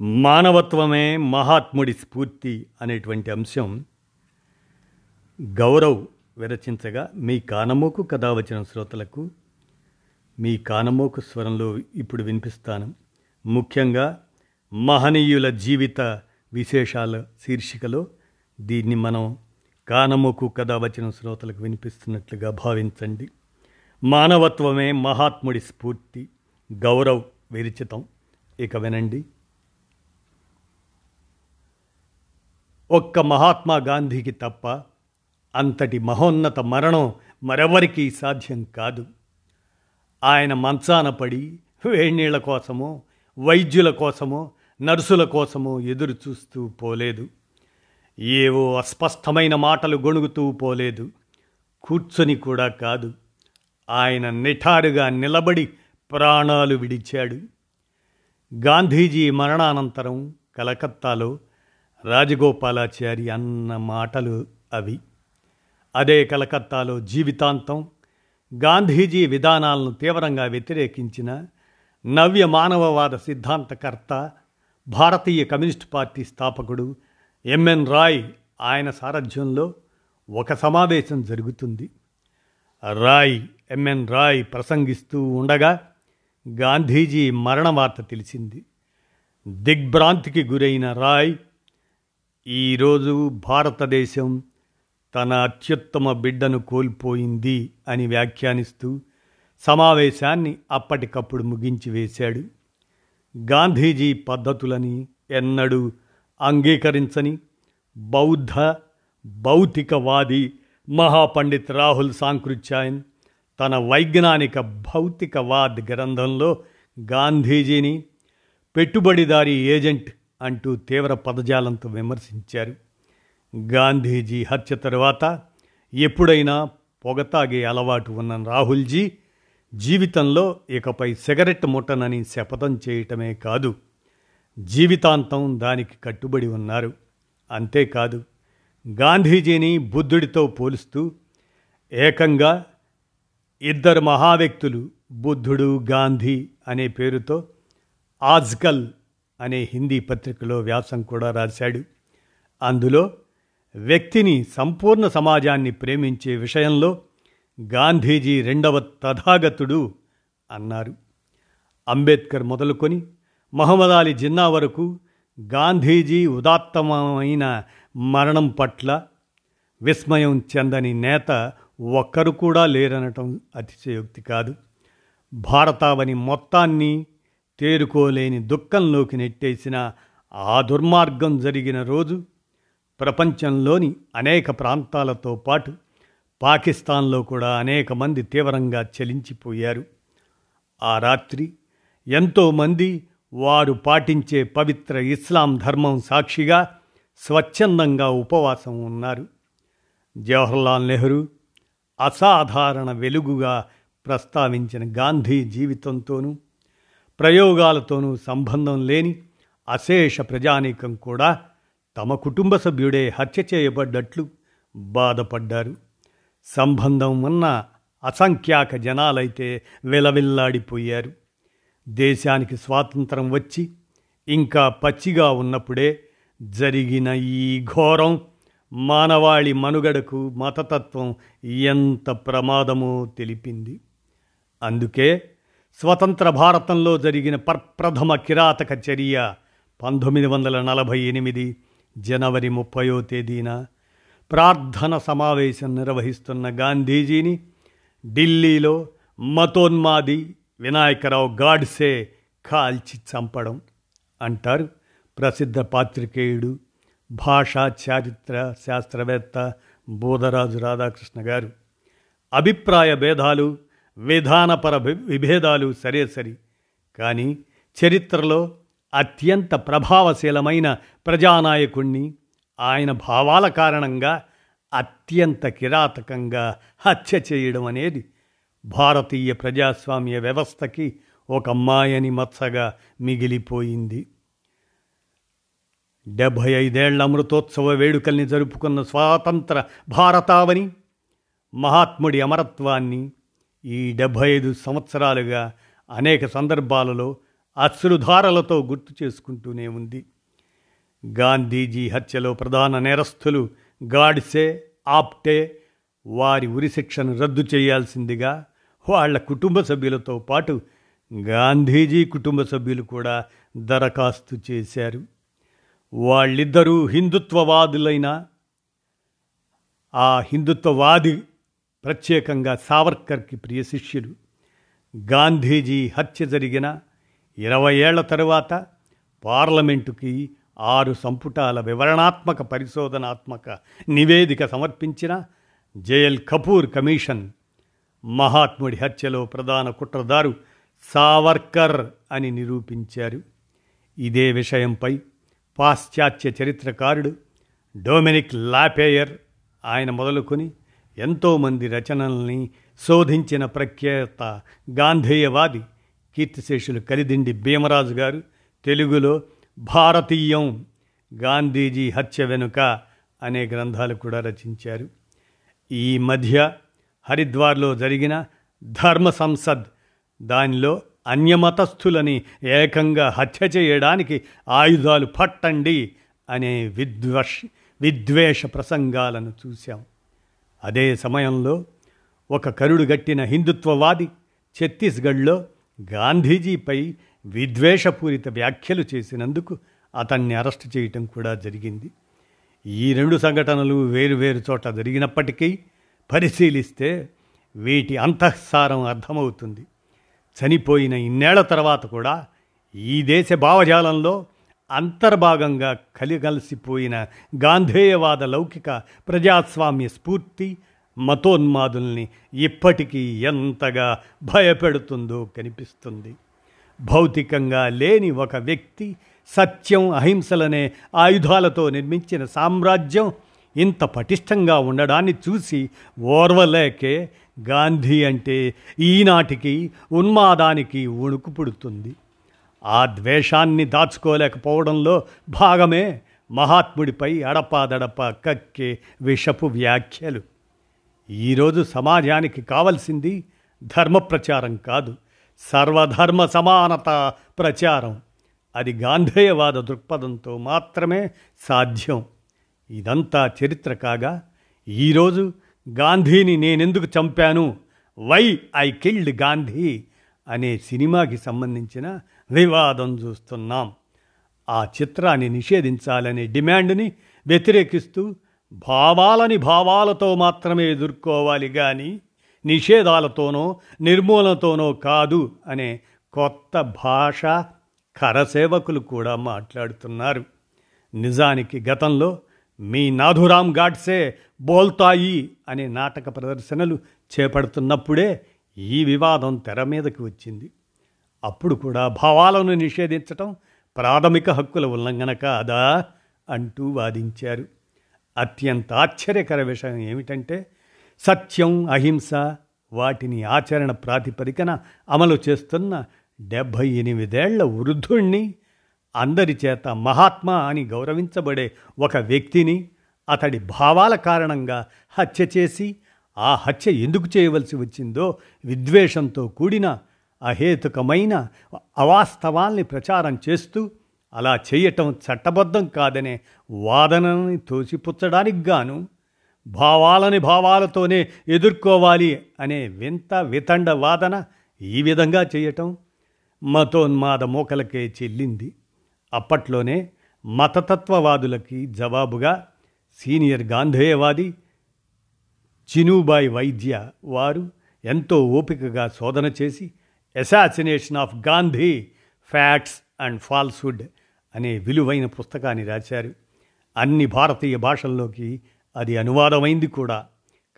మానవత్వమే మహాత్ముడి స్ఫూర్తి అనేటువంటి అంశం గౌరవ్ విరచించగా మీ కానమోకు కథ వచ్చిన శ్రోతలకు మీ కానమోకు స్వరంలో ఇప్పుడు వినిపిస్తాను. ముఖ్యంగా మహనీయుల జీవిత విశేషాల శీర్షికలో దీన్ని మనం కానమోకు కథ వచ్చిన శ్రోతలకు వినిపిస్తున్నట్లుగా భావించండి. మానవత్వమే మహాత్ముడి స్ఫూర్తి గౌరవ్ విరచితం. ఇక వినండి. ఒక్క మహాత్మా గాంధీకి తప్ప అంతటి మహోన్నత మరణం మరెవరికీ సాధ్యం కాదు. ఆయన మంచాన పడి వేణీళ్ళ కోసమో వైద్యుల కోసమో నర్సుల కోసమో ఎదురు చూస్తూ పోలేదు. ఏవో అస్పష్టమైన మాటలు గొణుగుతూ పోలేదు. కూర్చొని కూడా కాదు. ఆయన నిఠారుగా నిలబడి ప్రాణాలు విడిచాడు. గాంధీజీ మరణానంతరం కలకత్తాలో రాజగోపాలాచారి అన్న మాటలు అవి. అదే కలకత్తాలో జీవితాంతం గాంధీజీ విధానాలను తీవ్రంగా వ్యతిరేకించిన నవ్య మానవవాద సిద్ధాంతకర్త భారతీయ కమ్యూనిస్ట్ పార్టీ స్థాపకుడు ఎంఎన్ రాయ్ ఆయన సారథ్యంలో ఒక సమావేశం జరుగుతుంది. రాయ్ ఎంఎన్ రాయ్ ప్రసంగిస్తూ ఉండగా గాంధీజీ మరణ వార్త తెలిసింది. దిగ్భ్రాంతికి గురైన రాయ్ ఈరోజు భారతదేశం తన అత్యుత్తమ బిడ్డను కోల్పోయింది అని వ్యాఖ్యానిస్తూ సమావేశాన్ని అప్పటికప్పుడు ముగించి వేశాడు. గాంధీజీ పద్ధతులని ఎన్నడూ అంగీకరించని బౌద్ధ భౌతికవాది మహాపండిత్ రాహుల్ సాంకృత్యాయన్ తన వైజ్ఞానిక భౌతికవాద్ గ్రంథంలో గాంధీజీని పెట్టుబడిదారీ ఏజెంట్ అంటూ తీవ్ర పదజాలంతో విమర్శించారు. గాంధీజీ హత్య తరువాత ఎప్పుడైనా పొగతాగే అలవాటు ఉన్న రాహుల్జీ జీవితంలో ఇకపై సిగరెట్ ముట్టనని శపథం చేయటమే కాదు జీవితాంతం దానికి కట్టుబడి ఉన్నారు. అంతేకాదు గాంధీజీని బుద్ధుడితో పోలుస్తూ ఏకంగా ఇద్దరు మహావ్యక్తులు బుద్ధుడు గాంధీ అనే పేరుతో ఆజ్కల్ అనే హిందీ పత్రికలో వ్యాసం కూడా రాశాడు. అందులో వ్యక్తిని సంపూర్ణ సమాజాన్ని ప్రేమించే విషయంలో గాంధీజీ రెండవ తథాగతుడు అన్నారు. అంబేద్కర్ మొదలుకొని మహమ్మద్ అలీ జిన్నా వరకు గాంధీజీ ఉదాత్తమైన మరణం పట్ల విస్మయం చెందని నేత ఒక్కరు కూడా లేరనటం అతిశయోక్తి కాదు. భారతావని మొత్తాన్ని తేరుకోలేని దుఃఖంలోకి నెట్టేసిన ఆ దుర్మార్గం జరిగిన రోజు ప్రపంచంలోని అనేక ప్రాంతాలతో పాటు పాకిస్తాన్లో కూడా అనేక మంది తీవ్రంగా చలించిపోయారు. ఆ రాత్రి ఎంతోమంది వారు పాటించే పవిత్ర ఇస్లాం ధర్మం సాక్షిగా స్వచ్ఛందంగా ఉపవాసం ఉన్నారు. జవహర్లాల్ నెహ్రూ అసాధారణ వెలుగుగా ప్రస్తావించిన గాంధీ జీవితంతోనూ ప్రయోగాలతోనూ సంబంధం లేని అశేష ప్రజానీకం కూడా తమ కుటుంబ సభ్యుడే హత్య చేయబడ్డట్లు బాధపడ్డారు. సంబంధం ఉన్న అసంఖ్యాక జనాలైతే విలవిల్లాడిపోయారు. దేశానికి స్వాతంత్రం వచ్చి ఇంకా పచ్చిగా ఉన్నప్పుడే జరిగిన ఈ ఘోరం మానవాళి మనుగడకు మతతత్వం ఎంత ప్రమాదమో తెలిపింది. అందుకే స్వతంత్ర భారతంలో జరిగిన ప్రప్రథమ కిరాతక చర్య పంతొమ్మిది వందల నలభై ఎనిమిది జనవరి ముప్పయో తేదీన ప్రార్థన సమావేశం నిర్వహిస్తున్న గాంధీజీని ఢిల్లీలో మతోన్మాది వినాయకరావు గాడ్సే కాల్చి చంపడం అంటారు ప్రసిద్ధ పాత్రికేయుడు భాషా చారిత్ర శాస్త్రవేత్త బోధరాజు రాధాకృష్ణ గారు. అభిప్రాయ భేదాలు విధానపర విభేదాలు సరే సరి. కానీ చరిత్రలో అత్యంత ప్రభావశీలమైన ప్రజానాయకుణ్ణి ఆయన భావాల కారణంగా అత్యంత కిరాతకంగా హత్య చేయడం అనేది భారతీయ ప్రజాస్వామ్య వ్యవస్థకి ఒక మాయని మత్సగా మిగిలిపోయింది. డెబ్భై ఐదేళ్ళ అమృతోత్సవ వేడుకల్ని జరుపుకున్న స్వాతంత్ర భారతావని మహాత్ముడి అమరత్వాన్ని ఈ డెబ్భై ఐదు సంవత్సరాలుగా అనేక సందర్భాలలో అశ్రుధారలతో గుర్తు చేసుకుంటూనే ఉంది. గాంధీజీ హత్యలో ప్రధాన నేరస్థులు గాడ్సే ఆప్టే వారి ఉరిశిక్షను రద్దు చేయాల్సిందిగా వాళ్ళ కుటుంబ సభ్యులతో పాటు గాంధీజీ కుటుంబ సభ్యులు కూడా దరఖాస్తు చేశారు. వాళ్ళిద్దరూ హిందుత్వవాదులైన ఆ హిందుత్వవాది ప్రత్యేకంగా సావర్కర్కి ప్రియ శిష్యులు గాంధీజీ హత్య జరిగిన ఇరవై ఏళ్ళ తరువాత పార్లమెంటుకి ఆరు సంపుటాల వివరణాత్మక పరిశోధనాత్మక నివేదిక సమర్పించిన జయల్ కపూర్ కమిషన్ మహాత్ముడి హత్యలో ప్రధాన కుట్రదారు సావర్కర్ అని నిరూపించారు. ఇదే విషయంపై పాశ్చాత్య చరిత్రకారుడు డొమినిక్ లాపేయర్ ఆయన మొదలుకొని ఎంతోమంది రచనల్ని శోధించిన ప్రఖ్యాత గాంధేయవాది కీర్తిశేషులు కలిదిండి భీమరాజు గారు తెలుగులో భారతీయం గాంధీజీ హత్య వెనుక అనే గ్రంథాలు కూడా రచించారు. ఈ మధ్య హరిద్వార్లో జరిగిన ధర్మ సంసద్ దానిలో అన్యమతస్థులని ఏకంగా హత్య చేయడానికి ఆయుధాలు పట్టండి అనే విద్వష్ విద్వేష ప్రసంగాలను చూశాం. అదే సమయంలో ఒక కరుడు గట్టిన హిందుత్వవాది ఛత్తీస్గఢ్లో గాంధీజీపై విద్వేషపూరిత వ్యాఖ్యలు చేసినందుకు అతన్ని అరెస్ట్ చేయటం కూడా జరిగింది. ఈ రెండు సంఘటనలు వేరువేరు చోట జరిగినప్పటికీ పరిశీలిస్తే వీటి అంతఃసారం అర్థమవుతుంది. చనిపోయిన ఇన్నేళ్ళ తర్వాత కూడా ఈ దేశ భావజాలంలో అంతర్భాగంగా కలిగలిసిపోయిన గాంధేయవాద లౌకిక ప్రజాస్వామ్య స్ఫూర్తి మతోన్మాదుల్ని ఇప్పటికీ ఎంతగా భయపెడుతుందో కనిపిస్తుంది. భౌతికంగా లేని ఒక వ్యక్తి సత్యం అహింసలనే ఆయుధాలతో నిర్మించిన సామ్రాజ్యం ఇంత పటిష్టంగా ఉండడాన్ని చూసి ఓర్వలేకే గాంధీ అంటే ఈనాటికి ఉన్మాదానికి వణుకు పుడుతుంది. ఆ ద్వేషాన్ని దాచుకోలేకపోవడంలో భాగమే మహాత్ముడిపై అడపాదడప కక్కే విషపు వ్యాఖ్యలు. ఈరోజు సమాజానికి కావలసింది ధర్మ ప్రచారం కాదు సర్వధర్మ సమానత ప్రచారం. అది గాంధేయవాద దృక్పథంతో మాత్రమే సాధ్యం. ఇదంతా చరిత్ర కాగా ఈరోజు గాంధీని నేనెందుకు చంపాను? వై ఐ కిల్డ్ గాంధీ అనే సినిమాకి సంబంధించిన వివాదం చూస్తున్నాం. ఆ చిత్రాన్ని నిషేధించాలనే డిమాండ్ని వ్యతిరేకిస్తూ భావాలని భావాలతో మాత్రమే ఎదుర్కోవాలి కానీ నిషేధాలతోనో నిర్మూలనతోనో కాదు అనే కొత్త భాష కరసేవకులు కూడా మాట్లాడుతున్నారు. నిజానికి గతంలో మీ నాథురామ్ గాడ్సే బోల్తాయి అనే నాటక ప్రదర్శనలు చేపడుతున్నప్పుడే ఈ వివాదం తెర మీదకి వచ్చింది. అప్పుడు కూడా భావాలను నిషేధించటం ప్రాథమిక హక్కుల ఉల్లంఘన కాదా అంటూ వాదించారు. అత్యంత ఆశ్చర్యకర విషయం ఏమిటంటే సత్యం అహింస వాటిని ఆచరణ ప్రాతిపదికన అమలు చేస్తున్న డెబ్భై ఎనిమిదేళ్ళ వృద్ధుణ్ణి అందరి చేత మహాత్మా అని గౌరవించబడే ఒక వ్యక్తిని అతడి భావాల కారణంగా హత్య చేసి ఆ హత్య ఎందుకు చేయవలసి వచ్చిందో విద్వేషంతో కూడిన అహేతుకమైన అవాస్తవాల్ని ప్రచారం చేస్తూ అలా చేయటం చట్టబద్ధం కాదనే వాదనని తోసిపుచ్చడానికి గాను భావాలని భావాలతోనే ఎదుర్కోవాలి అనే వింత వితండ వాదన ఈ విధంగా చేయటం మతోన్మాద మూకలకే చెల్లింది. అప్పట్లోనే మతతత్వవాదులకి జవాబుగా సీనియర్ గాంధేయవాది చినూబాయి వైద్య వారు ఎంతో ఓపికగా శోధన చేసి assassination of Gandhi facts and falsehood అనే విలువైన పుస్తకాన్ని రాశారు. అన్ని భారతీయ భాషల్లోకి అది అనువాదమైంది కూడా.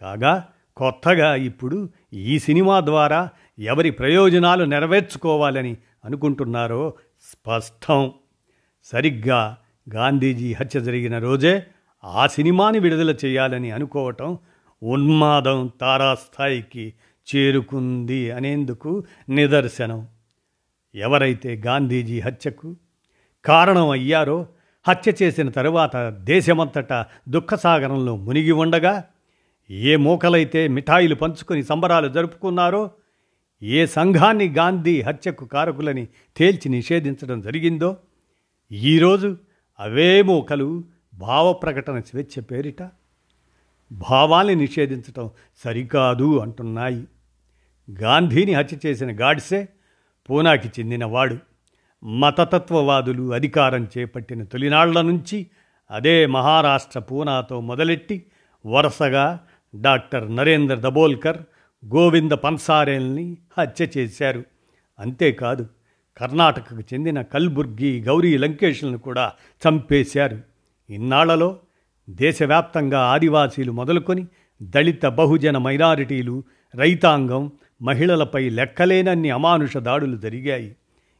కాగా కొత్తగా ఇప్పుడు ఈ సినిమా ద్వారా ఎవరి ప్రయోజనాలు నెరవేర్చుకోవాలని అనుకుంటున్నారో స్పష్టం. సరిగ్గా గాంధీజీ హత్య జరిగిన రోజే ఆ సినిమాని విడుదల చేయాలని అనుకోవటం ఉన్మాదం తారాస్థాయికి చేరుకుంది అనేందుకు నిదర్శనం. ఎవరైతే గాంధీజీ హత్యకు కారణం అయ్యారో హత్య చేసిన తరువాత దేశమంతటా దుఃఖసాగరంలో మునిగి ఉండగా ఏ మూకలైతే మిఠాయిలు పంచుకొని సంబరాలు జరుపుకున్నారో ఏ సంఘాన్ని గాంధీ హత్యకు కారకులని తేల్చి నిషేధించడం జరిగిందో ఈరోజు అవే మూకలు భావ ప్రకటన స్వేచ్ఛ పేరిట భావాల్ని నిషేధించటం సరికాదు అంటున్నాయి. గాంధీని హత్య చేసిన గాడ్సే పూనాకి చెందినవాడు. మతతత్వవాదులు అధికారం చేపట్టిన తొలినాళ్ళ నుంచి అదే మహారాష్ట్ర పూనాతో మొదలెట్టి వరుసగా డాక్టర్ నరేంద్ర దబోల్కర్ గోవింద పన్సారేల్ని హత్య చేశారు. అంతేకాదు కర్ణాటకకు చెందిన కల్బుర్గి గౌరీ లంకేష్లను కూడా చంపేశారు. ఇన్నాళ్ళలో దేశవ్యాప్తంగా ఆదివాసీలు మొదలుకొని దళిత బహుజన మైనారిటీలు రైతాంగం మహిళలపై లెక్కలేనన్ని అమానుష దాడులు జరిగాయి.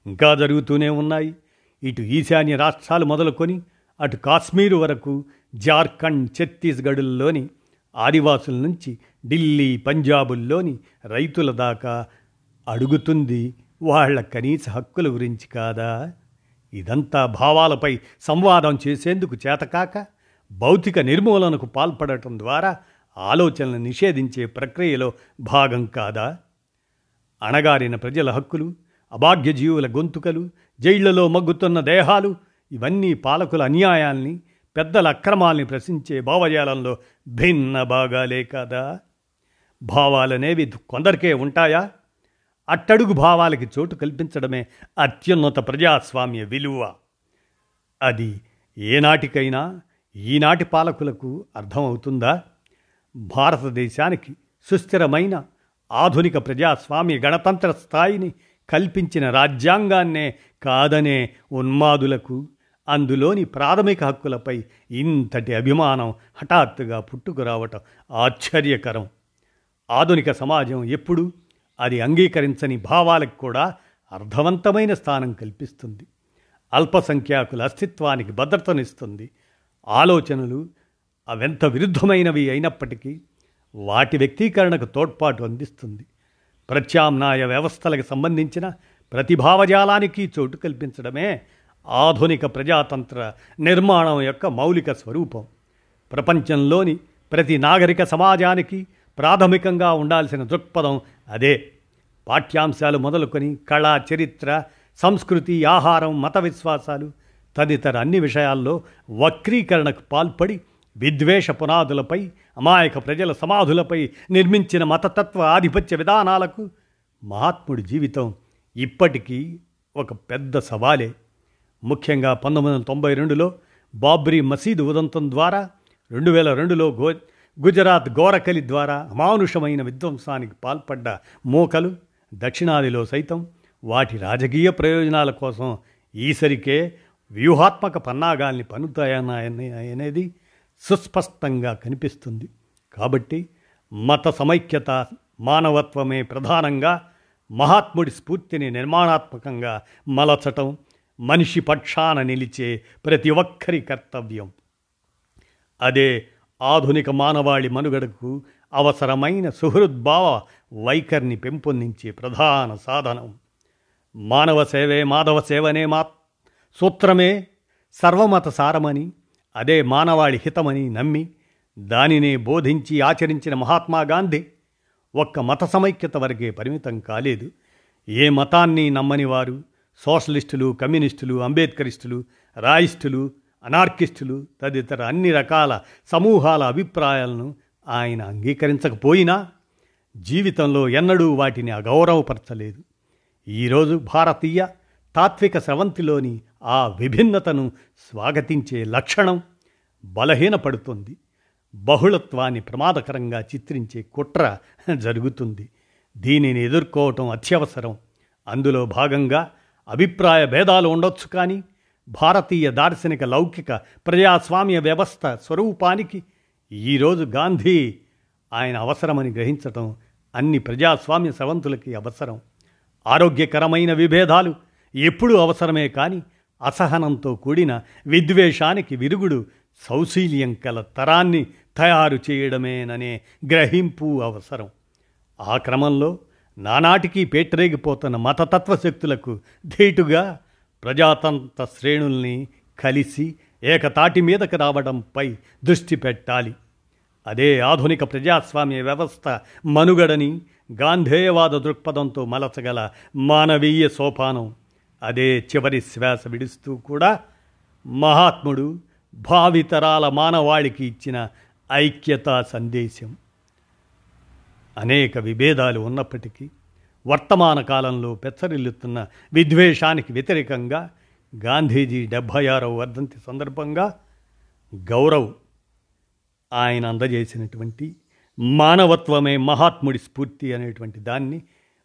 ఇంకా జరుగుతూనే ఉన్నాయి. ఇటు ఈశాన్య రాష్ట్రాలు మొదలుకొని అటు కాశ్మీరు వరకు జార్ఖండ్ ఛత్తీస్గఢ్లోని ఆదివాసుల నుంచి ఢిల్లీ పంజాబుల్లోని రైతుల దాకా అడుగుతుంది వాళ్ళ కనీస హక్కుల గురించి కాదా? ఇదంతా భావాలపై సంవాదం చేసేందుకు చేతకాక భౌతిక నిర్మూలనకు పాల్పడటం ద్వారా ఆలోచనలు నిషేధించే ప్రక్రియలో భాగం కాదా? అణగారిన ప్రజల హక్కులు అభాగ్య జీవుల గొంతుకలు జైళ్ళలో మగ్గుతున్న దేహాలు ఇవన్నీ పాలకుల అన్యాయాల్ని పెద్దల అక్రమాల్ని ప్రశ్నించే భావజాలంలో భిన్న భాగాలే కదా? భావాలనేవి కొందరికే ఉంటాయా? అట్టడుగు భావాలకి చోటు కల్పించడమే అత్యున్నత ప్రజాస్వామ్య విలువ. అది ఏనాటికైనా ఈనాటి పాలకులకు అర్థమవుతుందా? భారతదేశానికి సుస్థిరమైన ఆధునిక ప్రజాస్వామ్య గణతంత్ర స్థాయిని కల్పించిన రాజ్యాంగాన్నే కాదనే ఉన్మాదులకు అందులోని ప్రాథమిక హక్కులపై ఇంతటి అభిమానం హఠాత్తుగా పుట్టుకురావటం ఆశ్చర్యకరం. ఆధునిక సమాజం ఎప్పుడు అది అంగీకరించని భావాలకు కూడా అర్థవంతమైన స్థానం కల్పిస్తుంది. అల్పసంఖ్యాకుల అస్తిత్వానికి భద్రతనిస్తుంది. ఆలోచనలు అవెంత విరుద్ధమైనవి అయినప్పటికీ వాటి వ్యక్తీకరణకు తోడ్పాటు అందిస్తుంది. ప్రత్యామ్నాయ వ్యవస్థలకు సంబంధించిన ప్రతిభావజాలానికి చోటు కల్పించడమే ఆధునిక ప్రజాతంత్ర నిర్మాణం యొక్క మౌలిక స్వరూపం. ప్రపంచంలోని ప్రతి నాగరిక సమాజానికి ప్రాథమికంగా ఉండాల్సిన దృక్పథం అదే. పాఠ్యాంశాలు మొదలుకొని కళ చరిత్ర సంస్కృతి ఆహారం మత విశ్వాసాలు తదితర అన్ని విషయాల్లో వక్రీకరణకు పాల్పడి విద్వేష పునాదులపై అమాయక ప్రజల సమాధులపై నిర్మించిన మతతత్వ ఆధిపత్య విధానాలకు మహాత్ముడి జీవితం ఇప్పటికీ ఒక పెద్ద సవాలే. ముఖ్యంగా పంతొమ్మిది వందల తొంభై రెండులో బాబ్రీ మసీదు ఉదంతం ద్వారా రెండు వేల రెండులో గో గుజరాత్ గోరకలి ద్వారా అమానుషమైన విధ్వంసానికి పాల్పడ్డ మూకలు దక్షిణాదిలో సైతం వాటి రాజకీయ ప్రయోజనాల కోసం ఈసరికే వ్యూహాత్మక పన్నాగాల్ని పన్నుతాయన్న అనేది సుస్పష్టంగా కనిపిస్తుంది. కాబట్టి మత సమైక్యత మానవత్వమే ప్రధానంగా మహాత్ముడి స్ఫూర్తిని నిర్మాణాత్మకంగా మలచటం మనిషి పక్షాన నిలిచే ప్రతి ఒక్కరి కర్తవ్యం. అదే ఆధునిక మానవాళి మనుగడకు అవసరమైన సుహృద్భావ వైఖరిని పెంపొందించే ప్రధాన సాధనం. మానవ సేవే మాధవ సేవనే మా సూత్రమే సర్వమత సారమని అదే మానవాళి హితమని నమ్మి దానినే బోధించి ఆచరించిన మహాత్మాగాంధీ ఒక్క మత సమైక్యత వరకే పరిమితం కాలేదు. ఏ మతాన్ని నమ్మని వారు? సోషలిస్టులు కమ్యూనిస్టులు అంబేద్కరిస్టులు రాయిస్టులు అనార్కిస్టులు తదితర అన్ని రకాల సమూహాల అభిప్రాయాలను ఆయన అంగీకరించకపోయినా జీవితంలో ఎన్నడూ వాటిని అగౌరవపరచలేదు. ఈరోజు భారతీయ తాత్విక స్రవంతిలోని ఆ విభిన్నతను స్వాగతించే లక్షణం బలహీనపడుతుంది. బహుళత్వాన్ని ప్రమాదకరంగా చిత్రించే కుట్ర జరుగుతుంది. దీనిని ఎదుర్కోవటం అత్యవసరం. అందులో భాగంగా అభిప్రాయ భేదాలు ఉండొచ్చు కానీ భారతీయ దార్శనిక లౌకిక ప్రజాస్వామ్య వ్యవస్థ స్వరూపానికి ఈరోజు గాంధీ ఆయన అవసరమని గ్రహించటం అన్ని ప్రజాస్వామ్య సవంతులకి అవసరం. ఆరోగ్యకరమైన విభేదాలు ఎప్పుడూ అవసరమే కానీ అసహనంతో కూడిన విద్వేషానికి విరుగుడు సౌశీల్యం కల తరాన్ని తయారు చేయడమేననే గ్రహింపు అవసరం. ఆ క్రమంలో నానాటికి పేటరేగిపోతున్న మతతత్వ శక్తులకు ధీటుగా ప్రజాతంత్ర శ్రేణుల్ని కలిసి ఏకతాటి మీదకి రావడంపై దృష్టి పెట్టాలి. అదే ఆధునిక ప్రజాస్వామ్య వ్యవస్థ మనుగడని గాంధేయవాద దృక్పథంతో మలచగల మానవీయ సోపానం. అదే చివరి శ్వాస విడుస్తూ కూడా మహాత్ముడు భావితరాల మానవాళికి ఇచ్చిన ఐక్యతా సందేశం. అనేక విభేదాలు ఉన్నప్పటికీ వర్తమాన కాలంలో పెచ్చరిల్లుతున్న విద్వేషానికి వ్యతిరేకంగా గాంధీజీ డెబ్భై ఆరవ వర్ధంతి సందర్భంగా గౌరవ్ ఆయన అందజేసినటువంటి మానవత్వమే మహాత్ముడి స్ఫూర్తి అనేటువంటి దాన్ని